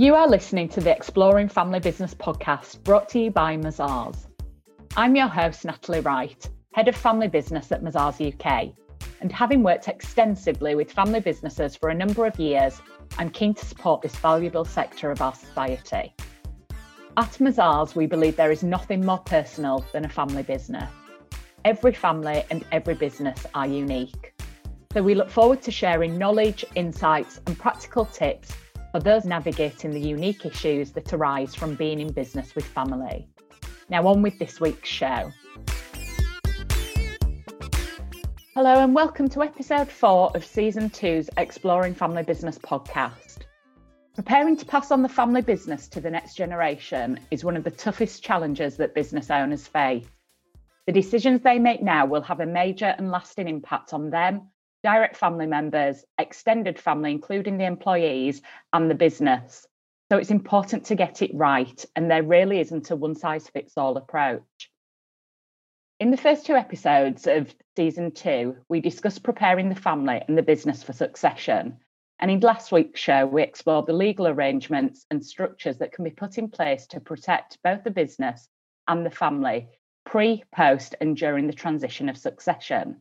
You are listening to the Exploring Family Business podcast brought to you by Mazars. I'm your host, Natalie Wright, Head of Family Business at Mazars UK. And having worked extensively with family businesses for a number of years, I'm keen to support this valuable sector of our society. At Mazars, we believe there is nothing more personal than a family business. Every family and every business are unique. So we look forward to sharing knowledge, insights, and practical tips for those navigating the unique issues that arise from being in business with family. Now, on with this week's show. Hello, and welcome to episode four of season two's Exploring Family Business podcast. Preparing to pass on the family business to the next generation is one of the toughest challenges that business owners face. The decisions they make now will have a major and lasting impact on them, direct family members, extended family, including the employees, and the business. So it's important to get it right, and there really isn't a one size fits all approach. In the first two episodes of season two, we discussed preparing the family and the business for succession and in last week's show, we explored the legal arrangements and structures that can be put in place to protect both the business and the family pre, post, and during the transition of succession.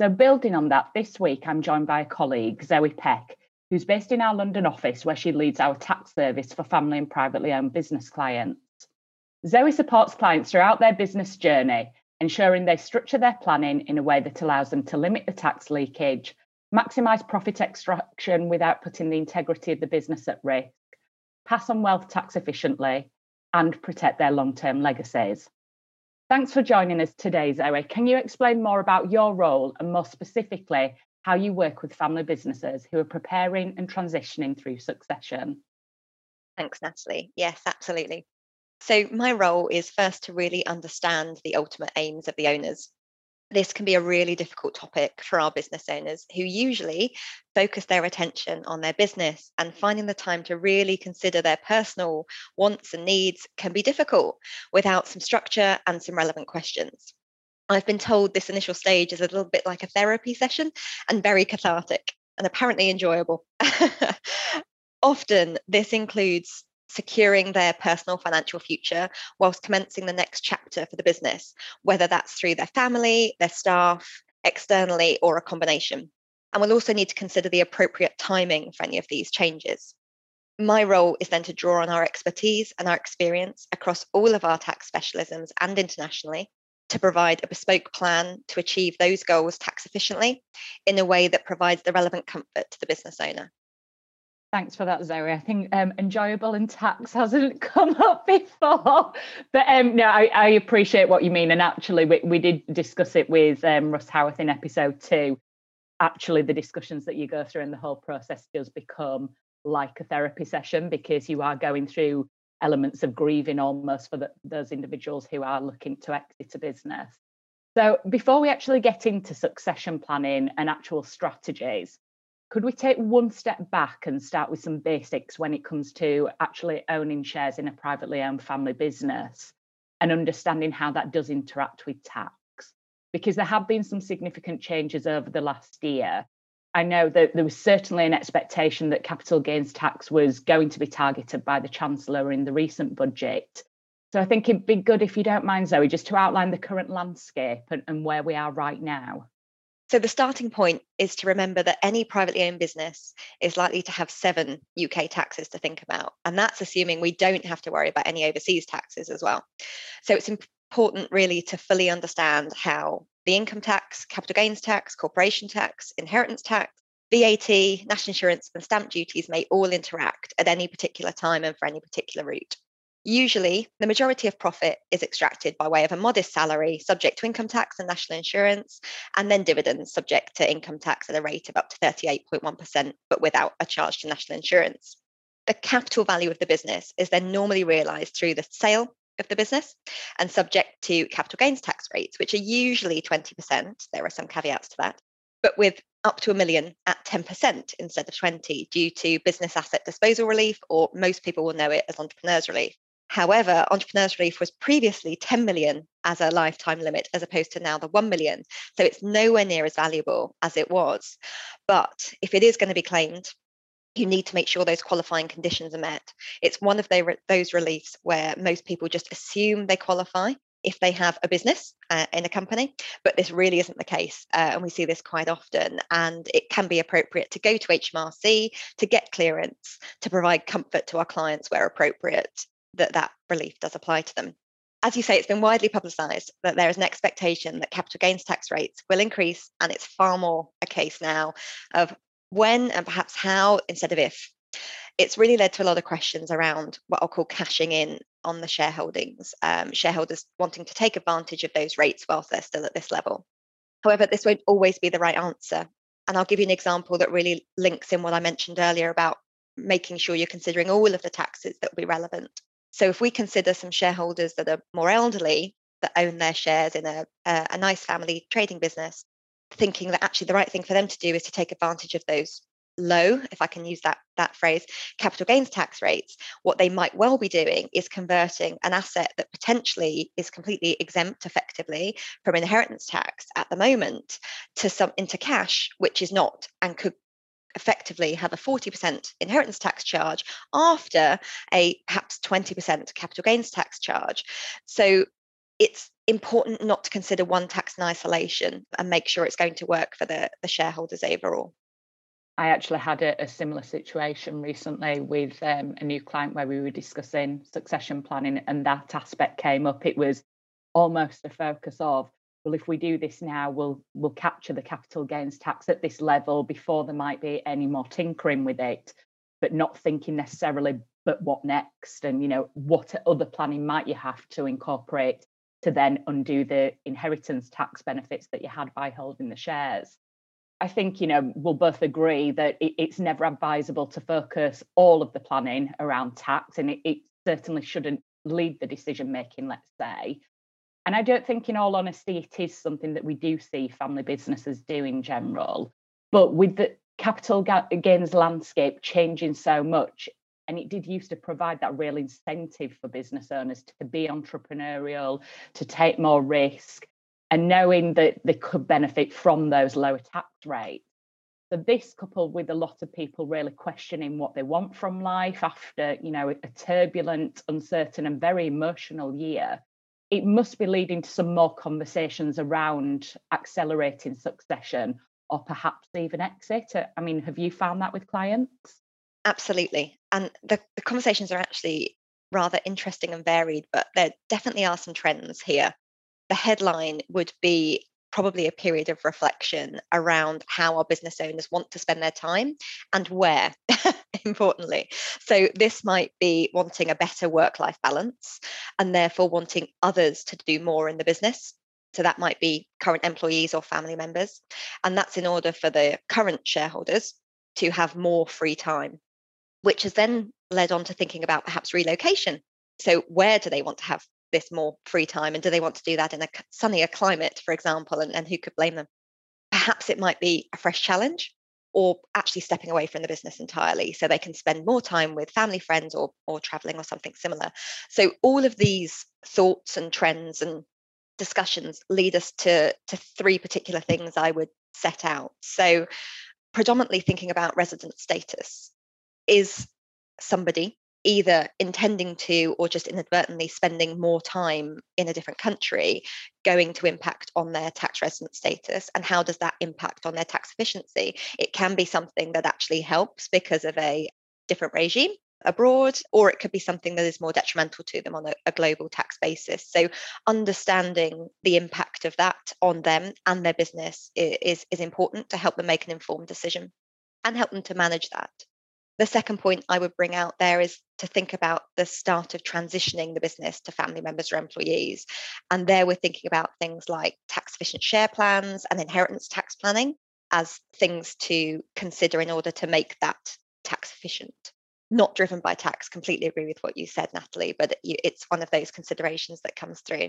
So, building on that, this week I'm joined by a colleague, Zoe Peck, who's based in our London office where she leads our tax service for family and privately owned business clients. Zoe supports clients throughout their business journey, ensuring they structure their planning in a way that allows them to limit the tax leakage maximize profit extraction without putting the integrity of the business at risk, pass on wealth tax efficiently, and protect their long term legacies. Thanks for joining us today, Zoe. Can you explain more about your role and more specifically how you work with family businesses who are preparing and transitioning through succession? Thanks, Natalie. Yes, absolutely. So, my role is first to really understand the ultimate aims of the owners this can be a really difficult topic for our business owners who usually focus their attention on their business and finding the time to really consider their personal wants and needs can be difficult without some structure and some relevant questions. I've been told this initial stage is a little bit like a therapy session and very cathartic and apparently enjoyable. Often, this includes securing their personal financial future whilst commencing the next chapter for the business, whether that's through their family, their staff, externally, or a combination. And we'll also need to consider the appropriate timing for any of these changes. My role is then to draw on our expertise and our experience across all of our tax specialisms and internationally to provide a bespoke plan to achieve those goals tax efficiently in a way that provides the relevant comfort to the business owner. Thanks for that, Zoe. I think um, enjoyable and tax hasn't come up before, but um, no, I, I, appreciate what you mean. And actually, we, we did discuss it with um, Russ Howarth in episode two. Actually, the discussions that you go through and the whole process does become like a therapy session because you are going through elements of grieving almost for the, those individuals who are looking to exit a business. So, before we actually get into succession planning and actual strategies, could we take one step back and start with some basics when it comes to actually owning shares in a privately owned family business and understanding how that does interact with tax? Because there have been some significant changes over the last year. I know that there was certainly an expectation that capital gains tax was going to be targeted by the Chancellor in the recent budget. So I think it'd be good if you don't mind, Zoe, just to outline the current landscape and, and where we are right now. So the starting point is to remember that any privately owned business is likely to have seven UK taxes to think about. And that's assuming we don't have to worry about any overseas taxes as well. So it's important really to fully understand how the income tax, capital gains tax, corporation tax, inheritance tax, VAT, national insurance, and stamp duties may all interact at any particular time and for any particular route. Usually, the majority of profit is extracted by way of a modest salary subject to income tax and national insurance, and then dividends subject to income tax at a rate of up to 38.1%, but without a charge to national insurance. The capital value of the business is then normally realised through the sale of the business and subject to capital gains tax rates, which are usually 20%. There are some caveats to that, but with up to a million at 10% instead of 20 due to business asset disposal relief, or most people will know it as entrepreneurs relief. However, Entrepreneurs Relief was previously 10 million as a lifetime limit, as opposed to now the 1 million. So it's nowhere near as valuable as it was. But if it is going to be claimed, you need to make sure those qualifying conditions are met. It's one of the, those reliefs where most people just assume they qualify if they have a business uh, in a company, but this really isn't the case. Uh, and we see this quite often. And it can be appropriate to go to HMRC to get clearance to provide comfort to our clients where appropriate that that relief does apply to them. As you say, it's been widely publicised that there is an expectation that capital gains tax rates will increase, and it's far more a case now of when and perhaps how instead of if. It's really led to a lot of questions around what I'll call cashing in on the shareholdings, um, shareholders wanting to take advantage of those rates whilst they're still at this level. However, this won't always be the right answer. And I'll give you an example that really links in what I mentioned earlier about making sure you're considering all of the taxes that will be relevant. So if we consider some shareholders that are more elderly that own their shares in a, a, a nice family trading business, thinking that actually the right thing for them to do is to take advantage of those low, if I can use that, that phrase, capital gains tax rates, what they might well be doing is converting an asset that potentially is completely exempt effectively from inheritance tax at the moment to some into cash, which is not and could effectively have a 40% inheritance tax charge after a perhaps 20% capital gains tax charge. So it's important not to consider one tax in isolation and make sure it's going to work for the, the shareholders overall. I actually had a, a similar situation recently with um, a new client where we were discussing succession planning, and that aspect came up. It was almost a focus of, well, if we do this now, we'll we'll capture the capital gains tax at this level before there might be any more tinkering with it, but not thinking necessarily, but what next, and you know, what other planning might you have to incorporate to then undo the inheritance tax benefits that you had by holding the shares. I think you know we'll both agree that it, it's never advisable to focus all of the planning around tax, and it, it certainly shouldn't lead the decision making. Let's say, and I don't think, in all honesty, it is something that we do see family businesses do in general. But with the capital gains landscape changing so much, and it did used to provide that real incentive for business owners to be entrepreneurial, to take more risk, and knowing that they could benefit from those lower tax rates. So this coupled with a lot of people really questioning what they want from life after, you know, a turbulent, uncertain and very emotional year, it must be leading to some more conversations around accelerating succession or perhaps even exit. Uh, I mean, have you found that with clients? Absolutely. And the, the conversations are actually rather interesting and varied, but there definitely are some trends here the headline would be probably a period of reflection around how our business owners want to spend their time and where, importantly. So, this might be wanting a better work life balance and therefore wanting others to do more in the business. So, that might be current employees or family members. And that's in order for the current shareholders to have more free time, which has then led on to thinking about perhaps relocation. So, where do they want to have this more free time and do they want to do that in a sunnier climate for example and, and who could blame them? Perhaps it might be a fresh challenge or actually stepping away from the business entirely so they can spend more time with family friends or or traveling or something similar. So all of these thoughts and trends and discussions lead us to to three particular things i would set out. So predominantly thinking about resident status. Is somebody either intending to or just inadvertently spending more time in a different country going to impact on their tax resident status and how does that impact on their tax efficiency it can be something that actually helps because of a different regime abroad, or it could be something that is more detrimental to them on a, a, global tax basis. So, understanding the impact of that on them and their business is, is important to help them make an informed decision and help them to manage that. The second point I would bring out there is to think about the start of transitioning the business to family members or employees. And there we're thinking about things like tax efficient share plans and inheritance tax planning as things to consider in order to make that tax efficient. Not driven by tax, completely agree with what you said, Natalie, but it's one of those considerations that comes through.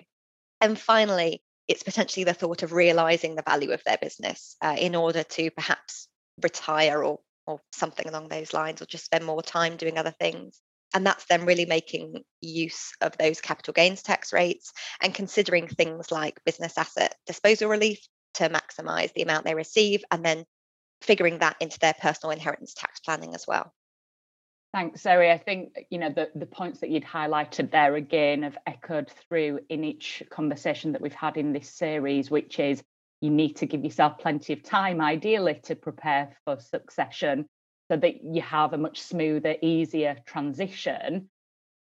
And finally, it's potentially the thought of realizing the value of their business uh, in order to perhaps retire or or something along those lines, or just spend more time doing other things. And that's then really making use of those capital gains tax rates and considering things like business asset disposal relief to maximize the amount they receive, and then figuring that into their personal inheritance tax planning as well. Thanks, Zoe. I think you know the, the points that you'd highlighted there again have echoed through in each conversation that we've had in this series, which is you need to give yourself plenty of time, ideally, to prepare for succession so that you have a much smoother, easier transition.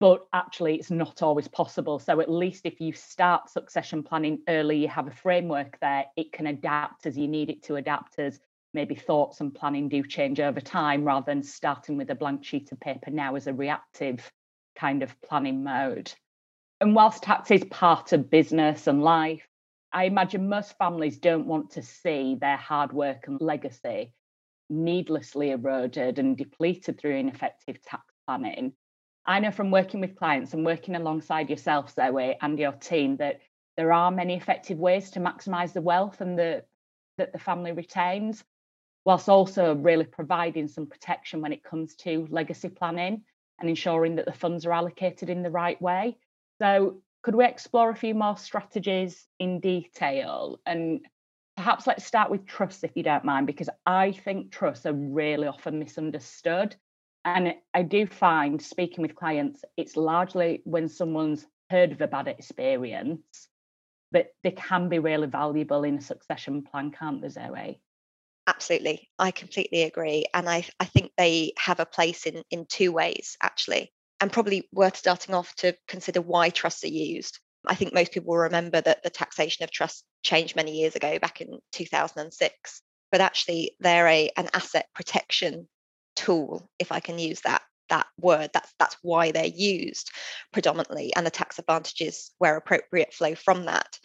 But actually, it's not always possible. So, at least if you start succession planning early, you have a framework there, it can adapt as you need it to adapt as maybe thoughts and planning do change over time rather than starting with a blank sheet of paper now as a reactive kind of planning mode. And whilst tax is part of business and life, I imagine most families don't want to see their hard work and legacy needlessly eroded and depleted through ineffective tax planning. I know from working with clients and working alongside yourself, Zoe, and your team that there are many effective ways to maximise the wealth and the that the family retains whilst also really providing some protection when it comes to legacy planning and ensuring that the funds are allocated in the right way. So, could we explore a few more strategies in detail? And perhaps let's start with trust, if you don't mind, because I think trusts are really often misunderstood. And I do find speaking with clients, it's largely when someone's heard of a bad experience, but they can be really valuable in a succession plan, can't they, Zoe? Absolutely. I completely agree. And I, I think they have a place in, in two ways, actually, and probably worth starting off to consider why trusts are used. I think most people will remember that the taxation of trusts changed many years ago, back in 2006. But actually, they're a, an asset protection tool, if I can use that that word. That's that's why they're used predominantly, and the tax advantages where appropriate flow from that.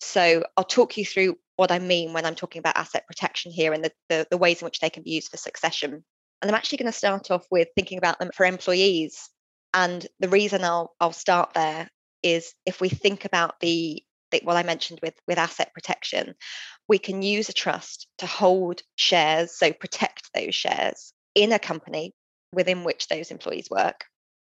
So I'll talk you through what I mean when I'm talking about asset protection here and the, the, the ways in which they can be used for succession. And I'm actually going to start off with thinking about them for employees. And the reason I'll I'll start there is if we think about the, the what I mentioned with with asset protection, we can use a trust to hold shares, so protect those shares in a company within which those employees work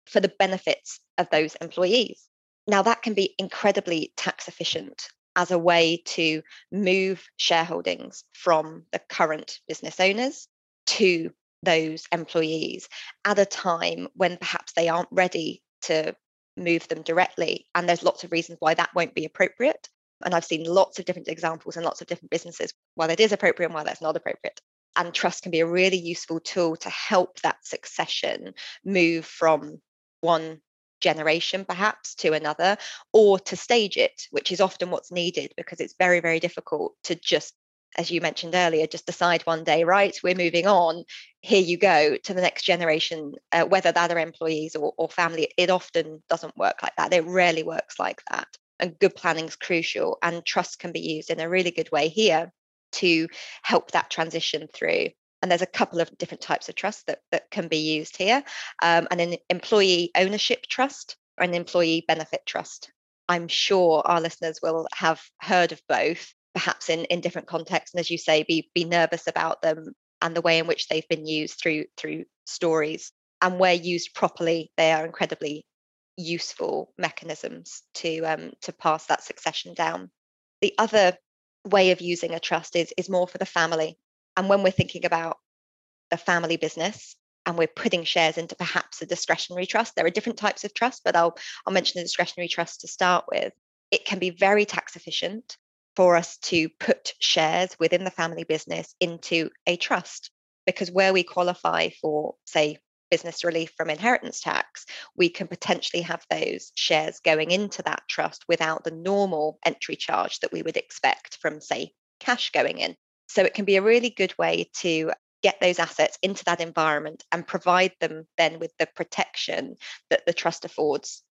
for the benefits of those employees. Now, that can be incredibly tax efficient as a way to move shareholdings from the current business owners to those employees at a time when perhaps they aren't ready to move them directly. And there's lots of reasons why that won't be appropriate. And I've seen lots of different examples and lots of different businesses why that is appropriate and why that's not appropriate and trust can be a really useful tool to help that succession move from one generation perhaps to another or to stage it which is often what's needed because it's very very difficult to just as you mentioned earlier just decide one day right we're moving on. Here you go to the next generation uh, whether that are employees or, or family it often doesn't work like that. It rarely works like that. And good planning is crucial and trust can be used in a really good way here to help that transition through. And there's a couple of different types of trust that, that can be used here. Um, and an employee ownership trust or an employee benefit trust. I'm sure our listeners will have heard of both, perhaps in, in different contexts. And as you say, be, be nervous about them and the way in which they've been used through through stories. And where used properly, they are incredibly useful mechanisms to um, to pass that succession down. The other way of using a trust is is more for the family and when we're thinking about a family business and we're putting shares into perhaps a discretionary trust there are different types of trust but i'll i'll mention the discretionary trust to start with it can be very tax efficient for us to put shares within the family business into a trust because where we qualify for say business relief from inheritance tax, we can potentially have those shares going into that trust without the normal entry charge that we would expect from, say, cash going in. So it can be a really good way to get those assets into that environment and provide them then with the protection that the trust affords.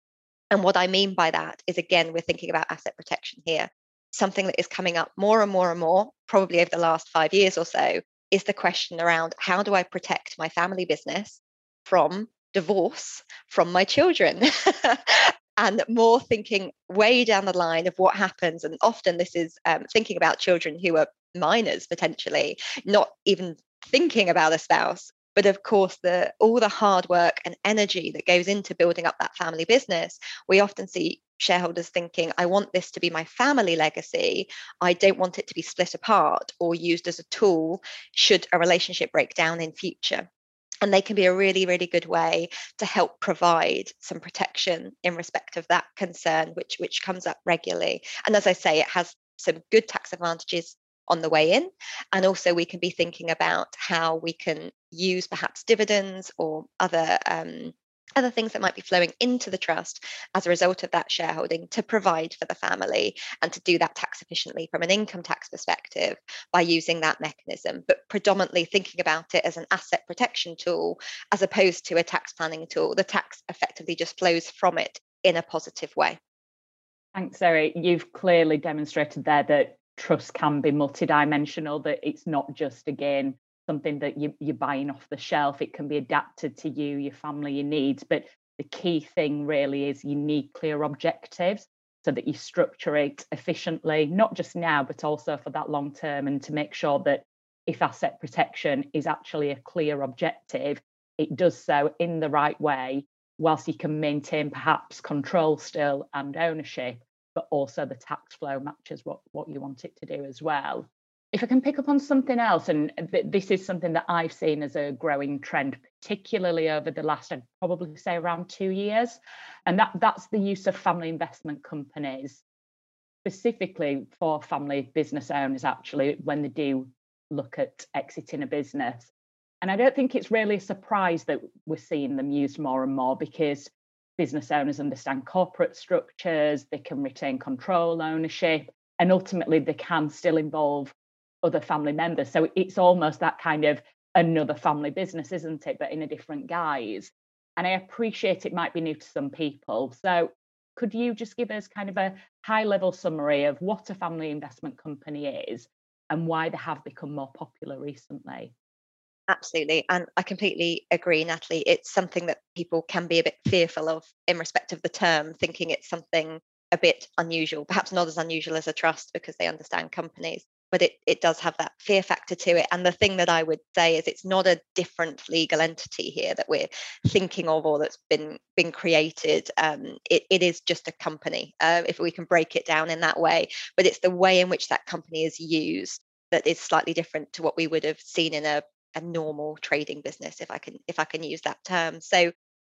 And what I mean by that is, again, we're thinking about asset protection here. Something that is coming up more and more and more, probably over the last five years or so, is the question around how do I protect my family business from divorce from my children? And more thinking way down the line of what happens and often this is um, thinking about children who are minors potentially not even thinking about a spouse but of course the all the hard work and energy that goes into building up that family business we often see shareholders thinking i want this to be my family legacy. I don't want it to be split apart or used as a tool should a relationship break down in future. And they can be a really really good way to help provide some protection in respect of that concern which which comes up regularly. And as i say it has some good tax advantages on the way in and also we can be thinking about how we can use perhaps dividends or other um, other things that might be flowing into the trust as a result of that shareholding to provide for the family and to do that tax efficiently from an income tax perspective by using that mechanism, but predominantly thinking about it as an asset protection tool as opposed to a tax planning tool. The tax effectively just flows from it in a positive way. Thanks, Eric. You've clearly demonstrated there that trust can be multidimensional, that it's not just, again, something that you, you're buying off the shelf. It can be adapted to you, your family, your needs. But the key thing really is you need clear objectives so that you structure it efficiently, not just now, but also for that long term, and to make sure that if asset protection is actually a clear objective, it does so in the right way, whilst you can maintain perhaps control still and ownership, but also the tax flow matches what, what you want it to do as well if I can pick up on something else, and th- this is something that I've seen as a growing trend, particularly over the last, I'd probably say around two years, and that, that's the use of family investment companies, specifically for family business owners, actually, when they do look at exiting a business. And I don't think it's really a surprise that we're seeing them used more and more because business owners understand corporate structures, they can retain control, ownership, and ultimately they can still involve other family members. So it's almost that kind of another family business, isn't it? But in a different guise. And I appreciate it might be new to some people. So could you just give us kind of a high level summary of what a family investment company is and why they have become more popular recently? Absolutely. And I completely agree, Natalie. It's something that people can be a bit fearful of in respect of the term, thinking it's something a bit unusual, perhaps not as unusual as a trust because they understand companies but it, it does have that fear factor to it. And the thing that I would say is it's not a different legal entity here that we're thinking of or that's been been created. Um, it, it is just a company, uh, if we can break it down in that way. But it's the way in which that company is used that is slightly different to what we would have seen in a, a normal trading business, if I can if I can use that term. So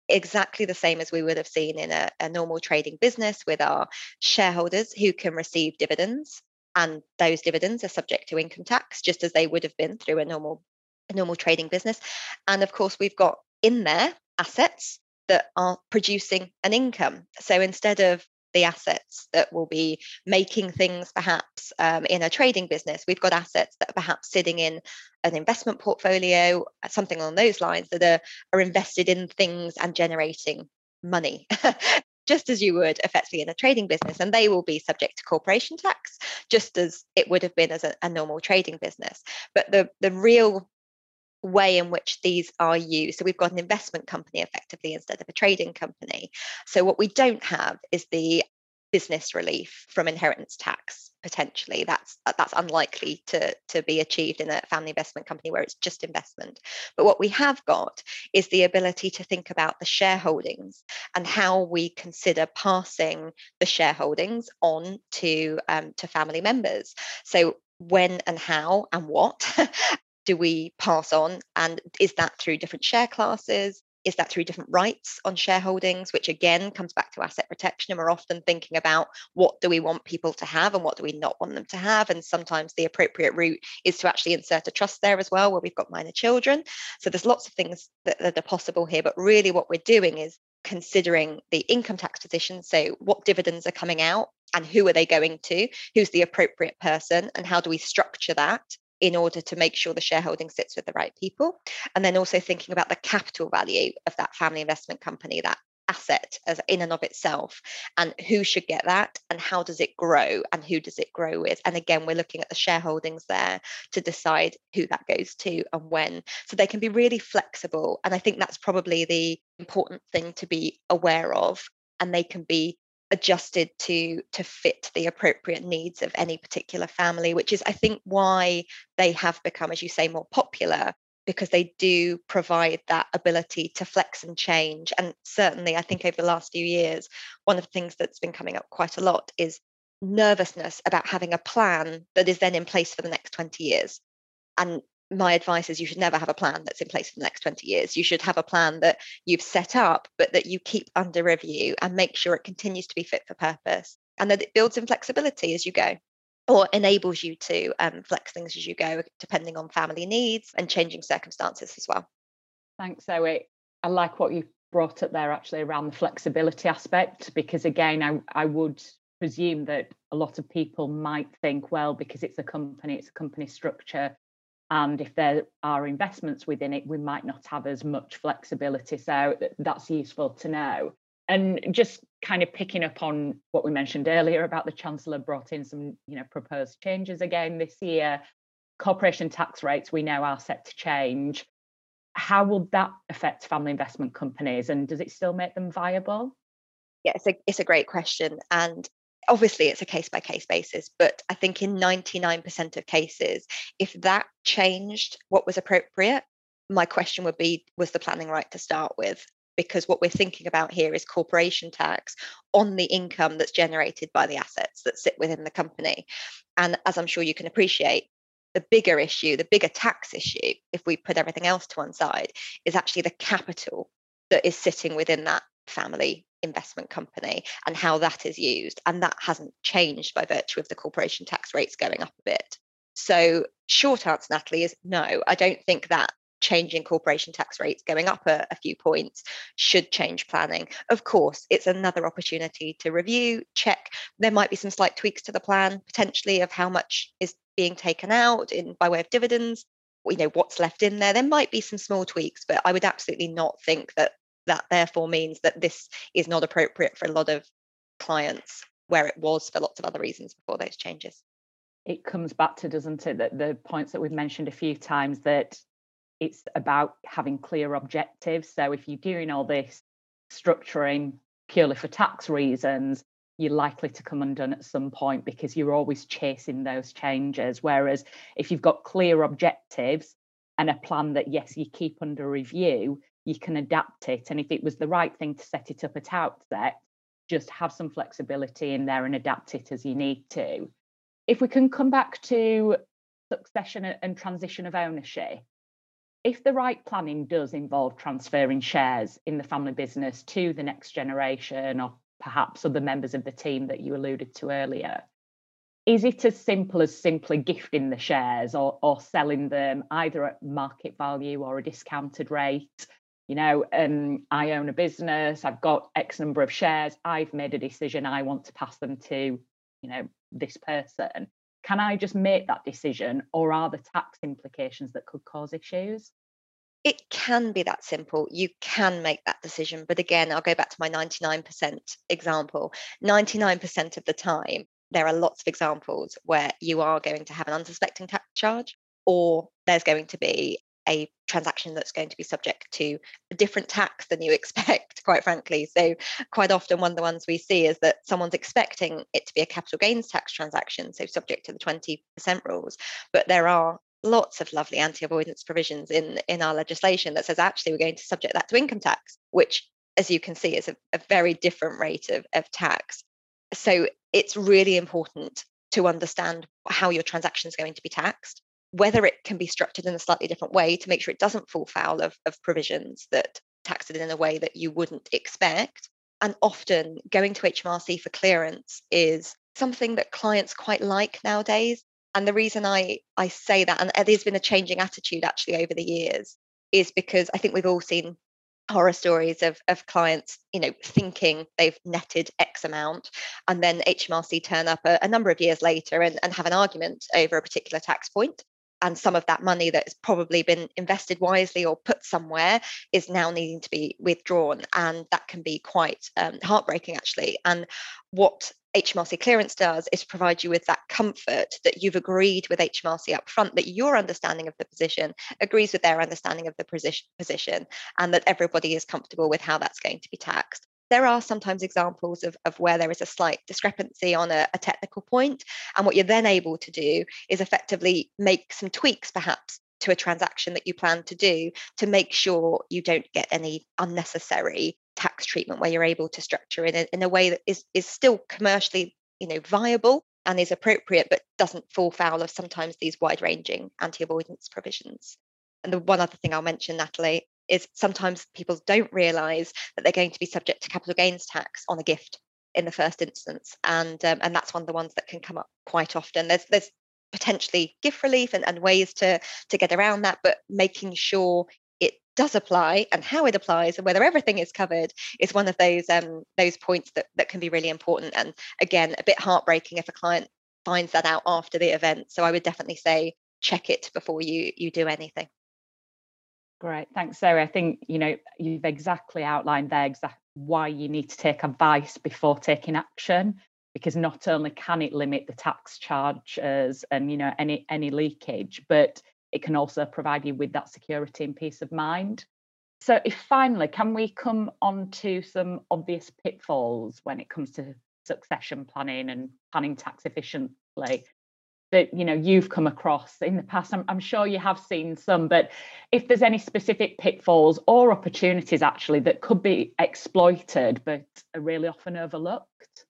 exactly the same as we would have seen in a, a, normal trading business with our shareholders who can receive dividends and those dividends are subject to income tax just as they would have been through a normal a normal trading business and of course we've got in there assets that are producing an income so instead of the assets that will be making things perhaps um, in a trading business. We've got assets that are perhaps sitting in an investment portfolio, something along those lines that are, are invested in things and generating money. just as you would effectively in a trading business, and they will be subject to corporation tax, just as it would have been as a, a normal trading business. But the the real way in which these are used. So we've got an investment company effectively instead of a trading company. So what we don't have is the business relief from inheritance tax potentially that's that's unlikely to to be achieved in a family investment company where it's just investment but what we have got is the ability to think about the shareholdings and how we consider passing the shareholdings on to um, to family members so when and how and what do we pass on and is that through different share classes is that through different rights on shareholdings, which again comes back to asset protection? And we're often thinking about what do we want people to have and what do we not want them to have? And sometimes the appropriate route is to actually insert a trust there as well, where we've got minor children. So there's lots of things that, that are possible here. But really, what we're doing is considering the income tax position. So, what dividends are coming out and who are they going to? Who's the appropriate person? And how do we structure that in order to make sure the shareholding sits with the right people. And then also thinking about the capital value of that family investment company, that asset as in and of itself and who should get that and how does it grow and who does it grow with and again we're looking at the shareholdings there to decide who that goes to and when so they can be really flexible and i think that's probably the important thing to be aware of and they can be adjusted to to fit the appropriate needs of any particular family which is i think why they have become as you say more popular because they do provide that ability to flex and change. And certainly i think over the last few years one of the things that's been coming up quite a lot is nervousness about having a plan that is then in place for the next 20 years. And my advice is you should never have a plan that's in place for the next 20 years. You should have a plan that you've set up, but that you keep under review and make sure it continues to be fit for purpose and that it builds in flexibility as you go or enables you to um, flex things as you go, depending on family needs and changing circumstances as well. Thanks, Zoe. I like what you brought up there actually around the flexibility aspect, because again, I, I would presume that a lot of people might think, well, because it's a company, it's a company structure. And if there are investments within it, we might not have as much flexibility. So that's useful to know. And just kind of picking up on what we mentioned earlier about the Chancellor brought in some, you know, proposed changes again this year. Corporation tax rates we know are set to change. How will that affect family investment companies and does it still make them viable? Yeah, it's a, it's a great question. And obviously it's a case by case basis but i think in 99% of cases if that changed what was appropriate my question would be was the planning right to start with because what we're thinking about here is corporation tax on the income that's generated by the assets that sit within the company. And as I'm sure you can appreciate, the bigger issue, the bigger tax issue, if we put everything else to one side, is actually the capital that is sitting within that family investment company and how that is used. And that hasn't changed by virtue of the corporation tax rates going up a bit. So, short answer, Natalie, is no, I don't think that changing corporation tax rates going up a, a, few points should change planning. Of course, it's another opportunity to review, check. There might be some slight tweaks to the plan, potentially of how much is being taken out in by way of dividends. You know what's left in there. There might be some small tweaks, but I would absolutely not think that that therefore means that this is not appropriate for a lot of clients where it was for lots of other reasons before those changes it comes back to doesn't it that the points that we've mentioned a few times that it's about having clear objectives. So if you're doing all this structuring purely for tax reasons, you're likely to come undone at some point because you're always chasing those changes. Whereas if you've got clear objectives and a plan that, yes, you keep under review, you can adapt it. And if it was the right thing to set it up at outset, just have some flexibility in there and adapt it as you need to. If we can come back to succession and transition of ownership, if the right planning does involve transferring shares in the family business to the next generation or perhaps other members of the team that you alluded to earlier, is it as simple as simply gifting the shares or, or selling them either at market value or a discounted rate? You know, um, I own a business, I've got X number of shares, I've made a decision, I want to pass them to, you know, this person can I just make that decision or are there tax implications that could cause issues? It can be that simple. You can make that decision. But again, I'll go back to my 99% example. 99% of the time, there are lots of examples where you are going to have an unsuspecting tax charge or there's going to be a transaction that's going to be subject to a different tax than you expect, quite frankly. So, quite often, one of the ones we see is that someone's expecting it to be a capital gains tax transaction, so subject to the 20% rules. But there are lots of lovely anti-avoidance provisions in in our legislation that says actually we're going to subject that to income tax which as you can see is a, a very different rate of, of tax so it's really important to understand how your transaction is going to be taxed whether it can be structured in a slightly different way to make sure it doesn't fall foul of, of provisions that tax it in a way that you wouldn't expect. And often going to HMRC for clearance is something that clients quite like nowadays. And the reason I, I say that, and there's been a changing attitude actually over the years, is because I think we've all seen horror stories of, of clients, you know, thinking they've netted X amount, and then HMRC turn up a, a number of years later and, and have an argument over a particular tax point and some of that money that has probably been invested wisely or put somewhere is now needing to be withdrawn and that can be quite um, heartbreaking actually. And what HMRC clearance does is provide you with that comfort that you've agreed with HMRC up front that your understanding of the position agrees with their understanding of the position and that everybody is comfortable with how that's going to be taxed there are sometimes examples of, of where there is a slight discrepancy on a, a technical point. And what you're then able to do is effectively make some tweaks, perhaps, to a transaction that you plan to do to make sure you don't get any unnecessary tax treatment where you're able to structure it in a, in a way that is, is still commercially you know viable and is appropriate, but doesn't fall foul of sometimes these wide ranging anti avoidance provisions. And the one other thing I'll mention, Natalie, is sometimes people don't realise that they're going to be subject to capital gains tax on a gift in the first instance, and um, and that's one of the ones that can come up quite often. There's there's potentially gift relief and, and ways to to get around that, but making sure it does apply and how it applies and whether everything is covered is one of those um, those points that, that can be really important and again a bit heartbreaking if a client finds that out after the event so i would definitely say check it before you you do anything Great, thanks, Sarah. I think you know you've exactly outlined there exactly why you need to take advice before taking action, because not only can it limit the tax charges and you know any any leakage, but it can also provide you with that security and peace of mind. So, if finally, can we come on to some obvious pitfalls when it comes to succession planning and planning tax efficiently? That you know you've come across in the past. I'm, I'm, sure you have seen some but if there's any specific pitfalls or opportunities actually that could be exploited but are really often overlooked.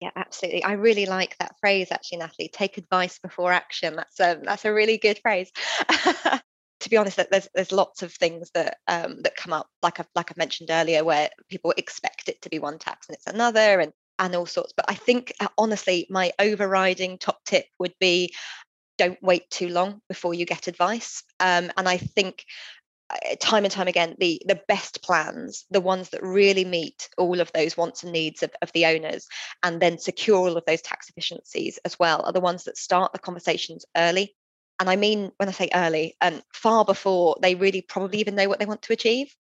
Yeah absolutely. I really like that phrase actually natalie take advice before action. That's a that's a really good phrase. To be honest there's there's lots of things that um, that come up like I've like I mentioned earlier where people expect it to be one tax and it's another and and all sorts. But I think, uh, honestly, my overriding top tip would be don't wait too long before you get advice. Um, and I think uh, time and time again the the best plans the ones that really meet all of those wants and needs of, of the owners and then secure all of those tax efficiencies as well are the ones that start the conversations early and I mean when I say early, um, far before they really probably even know what they want to achieve.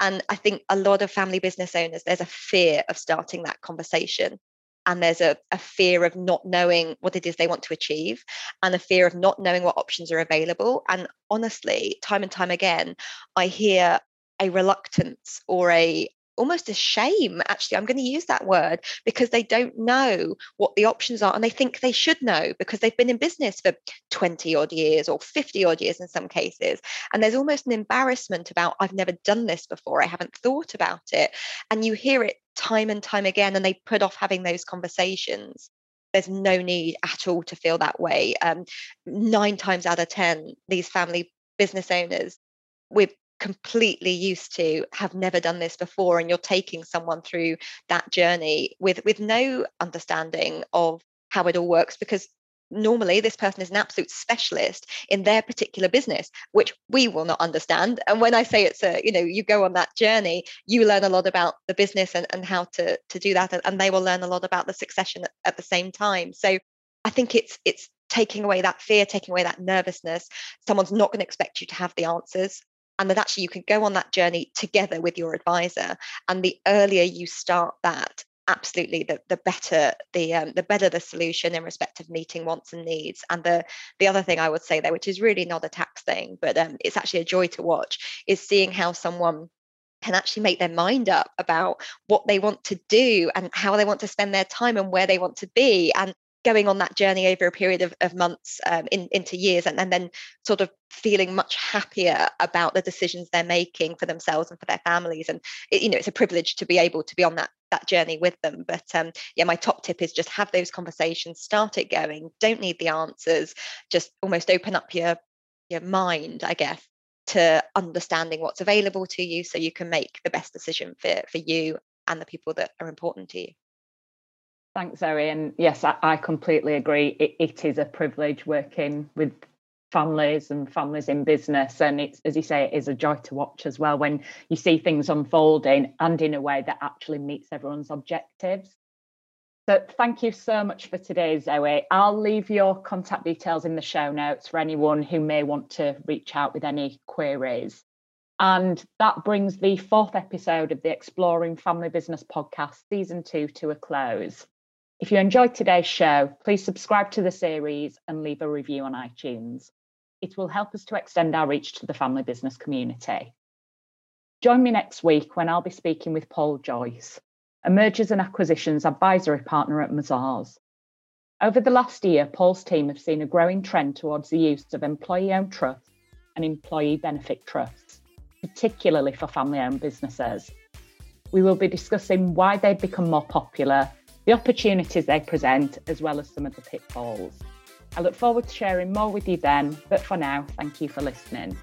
And I think a lot of family business owners, there's a fear of starting that conversation. And there's a, a fear of not knowing what it is they want to achieve, and a fear of not knowing what options are available. And honestly, time and time again, I hear a reluctance or a almost a shame actually i'm going to use that word because they don't know what the options are and they think they should know because they've been in business for 20 odd years or 50 odd years in some cases and there's almost an embarrassment about i've never done this before i haven't thought about it and you hear it time and time again and they put off having those conversations. There's no need at all to feel that way um, nine times out of ten these family business owners we're completely used to have never done this before and you're taking someone through that journey with with no understanding of how it all works because normally this person is an absolute specialist in their particular business which we will not understand. And when i say it's a you know you go on that journey you learn a lot about the business and, and how to to do that and, and they will learn a lot about the succession at, at the same time. So i think it's it's taking away that fear taking away that nervousness. Someone's not going to expect you to have the answers and that actually you can go on that journey together with your advisor and the earlier you start that absolutely the, the better the um, the better the solution in respect of meeting wants and needs. And the the other thing i would say there which is really not a tax thing but um, it's actually a joy to watch is seeing how someone can actually make their mind up about what they want to do and how they want to spend their time and where they want to be. And going on that journey over a period of, of months um, in, into years and, and then sort of feeling much happier about the decisions they're making for themselves and for their families. And it, you know it's a privilege to be able to be on that that journey with them. But um, yeah my top tip is just have those conversations start it going don't need the answers just almost open up your your mind i guess to understanding what's available to you so you can make the best decision for for you and the people that are important to you Thanks, Zoe. And yes, I, I completely agree. It, it is a privilege working with families and families in business. And it's, as you say, it is a joy to watch as well when you see things unfolding and in a way that actually meets everyone's objectives. So thank you so much for today, Zoe. I'll leave your contact details in the show notes for anyone who may want to reach out with any queries. And that brings the fourth episode of the Exploring Family Business podcast, season two, to a close. If you enjoyed today's show, please subscribe to the series and leave a review on iTunes. It will help us to extend our reach to the family business community. Join me next week when I'll be speaking with Paul Joyce, a mergers and acquisitions advisory partner at Mazars. Over the last year, Paul's team have seen a growing trend towards the use of employee owned trusts and employee benefit trusts, particularly for family owned businesses. We will be discussing why they've become more popular the opportunities they present, as well as some of the pitfalls. I look forward to sharing more with you then, but for now, thank you for listening.